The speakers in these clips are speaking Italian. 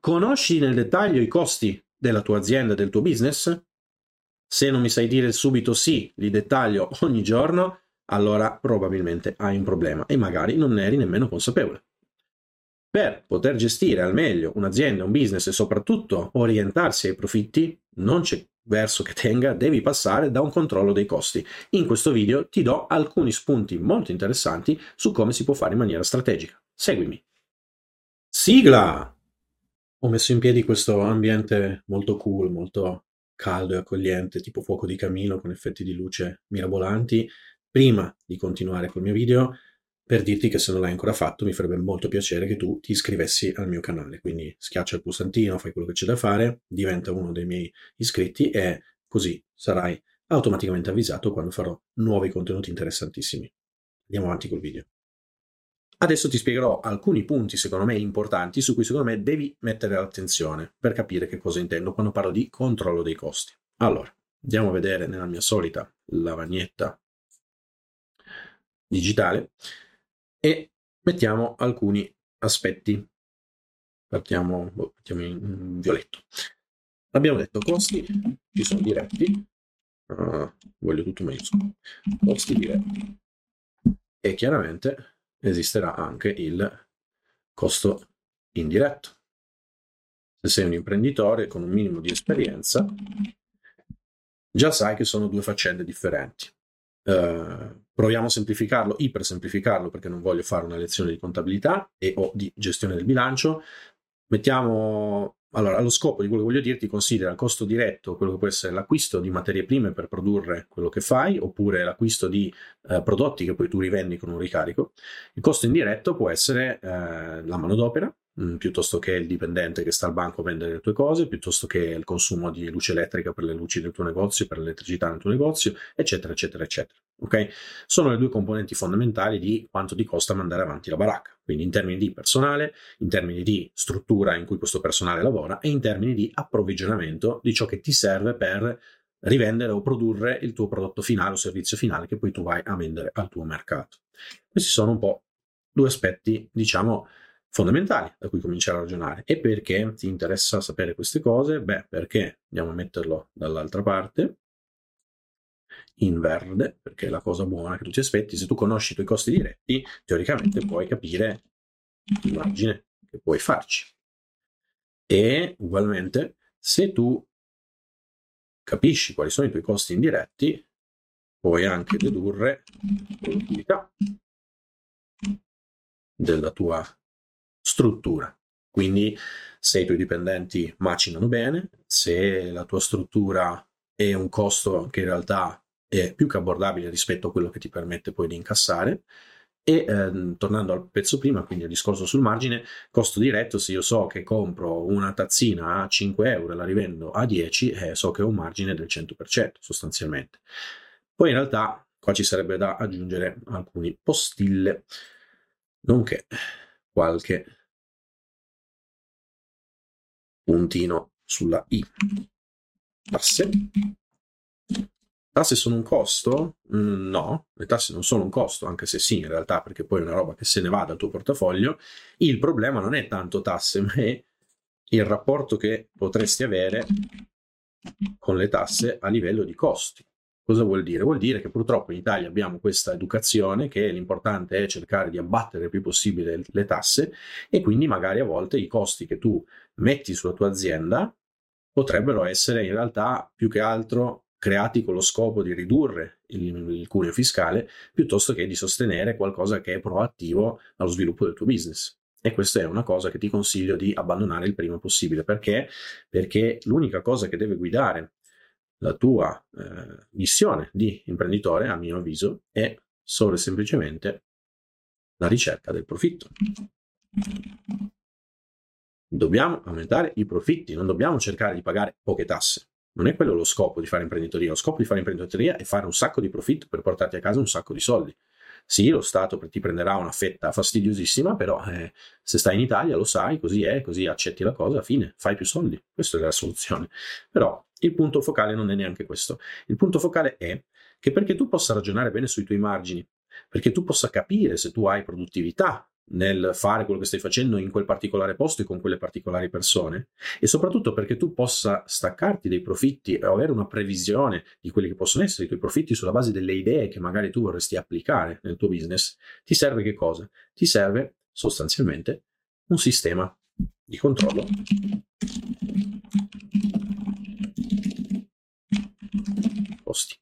Conosci nel dettaglio i costi della tua azienda, del tuo business? Se non mi sai dire subito sì, li dettaglio ogni giorno, allora probabilmente hai un problema e magari non ne eri nemmeno consapevole. Per poter gestire al meglio un'azienda, un business e soprattutto orientarsi ai profitti, non c'è verso che tenga, devi passare da un controllo dei costi. In questo video ti do alcuni spunti molto interessanti su come si può fare in maniera strategica. Seguimi. Sigla! Ho messo in piedi questo ambiente molto cool, molto caldo e accogliente, tipo fuoco di camino con effetti di luce mirabolanti. Prima di continuare col mio video, per dirti che se non l'hai ancora fatto mi farebbe molto piacere che tu ti iscrivessi al mio canale, quindi schiaccia il pulsantino, fai quello che c'è da fare, diventa uno dei miei iscritti e così sarai automaticamente avvisato quando farò nuovi contenuti interessantissimi. Andiamo avanti col video. Adesso ti spiegherò alcuni punti secondo me importanti su cui secondo me devi mettere attenzione per capire che cosa intendo quando parlo di controllo dei costi. Allora, andiamo a vedere nella mia solita lavagnetta digitale e mettiamo alcuni aspetti. Partiamo, boh, mettiamo in violetto. Abbiamo detto costi, ci sono diretti, uh, voglio tutto maiuscolo, costi diretti. E chiaramente esisterà anche il costo indiretto. Se sei un imprenditore con un minimo di esperienza, già sai che sono due faccende differenti. Uh, proviamo a semplificarlo, ipersemplificarlo perché non voglio fare una lezione di contabilità e o di gestione del bilancio. Mettiamo allora, allo scopo di quello che voglio dirti, considera il costo diretto quello che può essere l'acquisto di materie prime per produrre quello che fai, oppure l'acquisto di eh, prodotti che poi tu rivendi con un ricarico. Il costo indiretto può essere eh, la manodopera, Mm, piuttosto che il dipendente che sta al banco a vendere le tue cose, piuttosto che il consumo di luce elettrica per le luci del tuo negozio, per l'elettricità nel tuo negozio, eccetera, eccetera, eccetera. Ok? Sono le due componenti fondamentali di quanto ti costa mandare avanti la baracca. Quindi in termini di personale, in termini di struttura in cui questo personale lavora e in termini di approvvigionamento di ciò che ti serve per rivendere o produrre il tuo prodotto finale o servizio finale che poi tu vai a vendere al tuo mercato. Questi sono un po' due aspetti, diciamo, fondamentali da cui cominciare a ragionare. E perché ti interessa sapere queste cose? Beh, perché andiamo a metterlo dall'altra parte, in verde, perché è la cosa buona che tu ti aspetti. Se tu conosci i tuoi costi diretti, teoricamente puoi capire il margine che puoi farci. E ugualmente, se tu capisci quali sono i tuoi costi indiretti, puoi anche dedurre l'utilità della tua struttura. Quindi se i tuoi dipendenti macinano bene, se la tua struttura è un costo che in realtà è più che abbordabile rispetto a quello che ti permette poi di incassare. E ehm, tornando al pezzo prima, quindi al discorso sul margine, costo diretto, se io so che compro una tazzina a 5 euro e la rivendo a 10, eh, so che ho un margine del 100% sostanzialmente. Poi in realtà qua ci sarebbe da aggiungere alcuni postille, nonché qualche puntino sulla I. Tasse. Tasse sono un costo? Mm, no, le tasse non sono un costo, anche se sì, in realtà, perché poi è una roba che se ne va dal tuo portafoglio. Il problema non è tanto tasse, ma è il rapporto che potresti avere con le tasse a livello di costi. Cosa vuol dire? Vuol dire che purtroppo in Italia abbiamo questa educazione che l'importante è cercare di abbattere il più possibile le tasse e quindi magari a volte i costi che tu metti sulla tua azienda potrebbero essere in realtà più che altro creati con lo scopo di ridurre il, il cuneo fiscale piuttosto che di sostenere qualcosa che è proattivo allo sviluppo del tuo business. E questa è una cosa che ti consiglio di abbandonare il prima possibile. Perché? Perché l'unica cosa che deve guidare la tua eh, missione di imprenditore, a mio avviso, è solo e semplicemente la ricerca del profitto. Dobbiamo aumentare i profitti, non dobbiamo cercare di pagare poche tasse. Non è quello lo scopo di fare imprenditoria. Lo scopo di fare imprenditoria è fare un sacco di profitto per portarti a casa un sacco di soldi. Sì, lo Stato ti prenderà una fetta fastidiosissima, però eh, se stai in Italia lo sai, così è, così accetti la cosa, fine, fai più soldi. Questa è la soluzione. Però il punto focale non è neanche questo. Il punto focale è che perché tu possa ragionare bene sui tuoi margini, perché tu possa capire se tu hai produttività nel fare quello che stai facendo in quel particolare posto e con quelle particolari persone e soprattutto perché tu possa staccarti dei profitti o avere una previsione di quelli che possono essere i tuoi profitti sulla base delle idee che magari tu vorresti applicare nel tuo business, ti serve che cosa? Ti serve sostanzialmente un sistema di controllo costi.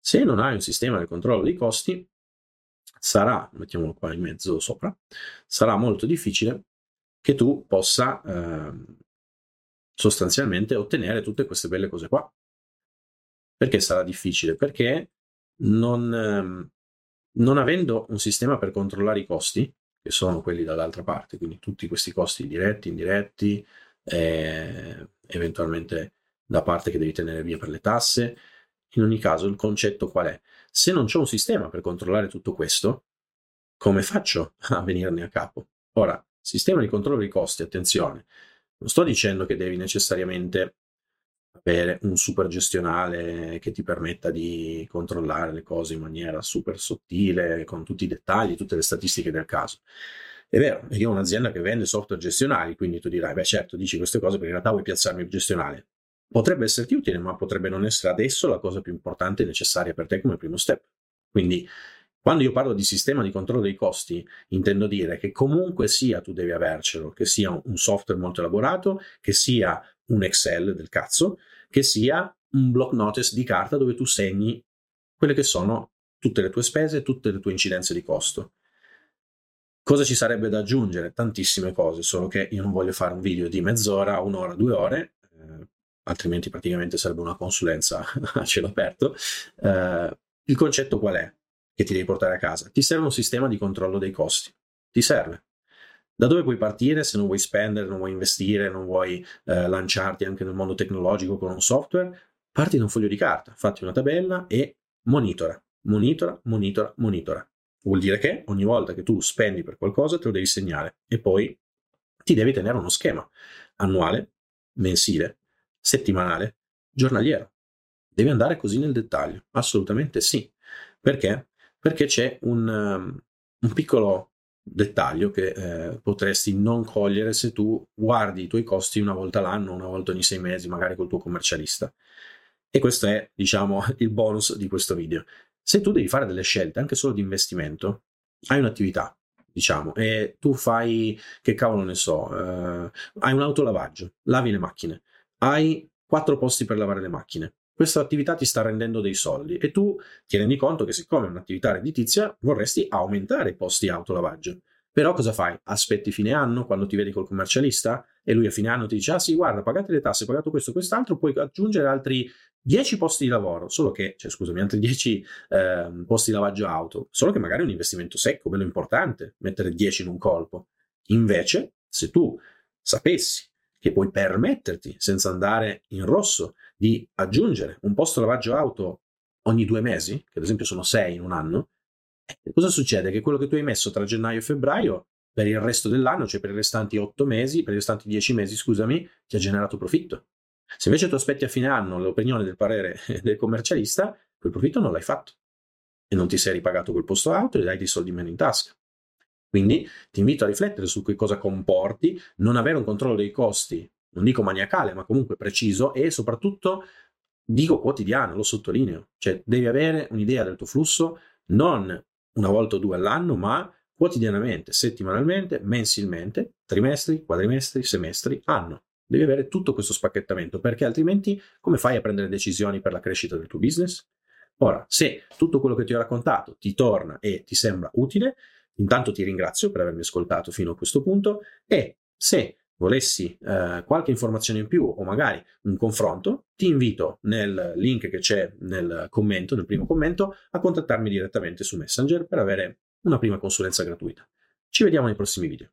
Se non hai un sistema di controllo dei costi, sarà, mettiamolo qua in mezzo sopra, sarà molto difficile che tu possa eh, sostanzialmente ottenere tutte queste belle cose qua. Perché sarà difficile? Perché non, eh, non avendo un sistema per controllare i costi, che sono quelli dall'altra parte, quindi tutti questi costi diretti, indiretti, eh, eventualmente da parte che devi tenere via per le tasse, in ogni caso il concetto qual è? Se non c'è un sistema per controllare tutto questo, come faccio a venirne a capo? Ora, sistema di controllo dei costi, attenzione, non sto dicendo che devi necessariamente avere un super gestionale che ti permetta di controllare le cose in maniera super sottile, con tutti i dettagli, tutte le statistiche del caso. È vero, io ho un'azienda che vende software gestionali, quindi tu dirai, beh certo, dici queste cose perché in realtà vuoi piazzarmi il gestionale potrebbe esserti utile, ma potrebbe non essere adesso la cosa più importante e necessaria per te come primo step. Quindi, quando io parlo di sistema di controllo dei costi, intendo dire che comunque sia tu devi avercelo, che sia un software molto elaborato, che sia un Excel del cazzo, che sia un block notice di carta dove tu segni quelle che sono tutte le tue spese, tutte le tue incidenze di costo. Cosa ci sarebbe da aggiungere? Tantissime cose, solo che io non voglio fare un video di mezz'ora, un'ora, due ore, eh, altrimenti praticamente sarebbe una consulenza a cielo aperto. Eh, il concetto qual è che ti devi portare a casa? Ti serve un sistema di controllo dei costi. Ti serve. Da dove puoi partire se non vuoi spendere, non vuoi investire, non vuoi eh, lanciarti anche nel mondo tecnologico con un software? Parti da un foglio di carta, fatti una tabella e monitora, monitora, monitora, monitora. Vuol dire che ogni volta che tu spendi per qualcosa te lo devi segnare e poi ti devi tenere uno schema annuale, mensile, settimanale, giornaliero. Devi andare così nel dettaglio? Assolutamente sì. Perché? Perché c'è un, um, un piccolo dettaglio che eh, potresti non cogliere se tu guardi i tuoi costi una volta l'anno, una volta ogni sei mesi, magari col tuo commercialista. E questo è, diciamo, il bonus di questo video. Se tu devi fare delle scelte, anche solo di investimento, hai un'attività, diciamo, e tu fai, che cavolo ne so, eh, hai un autolavaggio, lavi le macchine hai quattro posti per lavare le macchine. Questa attività ti sta rendendo dei soldi e tu ti rendi conto che siccome è un'attività redditizia vorresti aumentare i posti autolavaggio. Però cosa fai? Aspetti fine anno quando ti vedi col commercialista e lui a fine anno ti dice ah sì guarda pagate le tasse, pagato questo e quest'altro, puoi aggiungere altri 10 posti di lavoro, solo che, cioè scusami, altri 10 eh, posti di lavaggio auto, solo che magari è un investimento secco, bello importante, mettere 10 in un colpo. Invece, se tu sapessi che puoi permetterti, senza andare in rosso, di aggiungere un posto lavaggio auto ogni due mesi, che ad esempio sono sei in un anno, eh, cosa succede? Che quello che tu hai messo tra gennaio e febbraio, per il resto dell'anno, cioè per i restanti otto mesi, per i restanti dieci mesi, scusami, ti ha generato profitto. Se invece tu aspetti a fine anno l'opinione del parere del commercialista, quel profitto non l'hai fatto e non ti sei ripagato quel posto auto e hai dei soldi meno in tasca. Quindi ti invito a riflettere su che cosa comporti, non avere un controllo dei costi, non dico maniacale, ma comunque preciso e soprattutto dico quotidiano, lo sottolineo, cioè devi avere un'idea del tuo flusso non una volta o due all'anno, ma quotidianamente, settimanalmente, mensilmente, trimestri, quadrimestri, semestri, anno. Devi avere tutto questo spacchettamento perché altrimenti come fai a prendere decisioni per la crescita del tuo business? Ora, se tutto quello che ti ho raccontato ti torna e ti sembra utile, Intanto ti ringrazio per avermi ascoltato fino a questo punto e se volessi eh, qualche informazione in più o magari un confronto, ti invito nel link che c'è nel commento, nel primo commento, a contattarmi direttamente su Messenger per avere una prima consulenza gratuita. Ci vediamo nei prossimi video.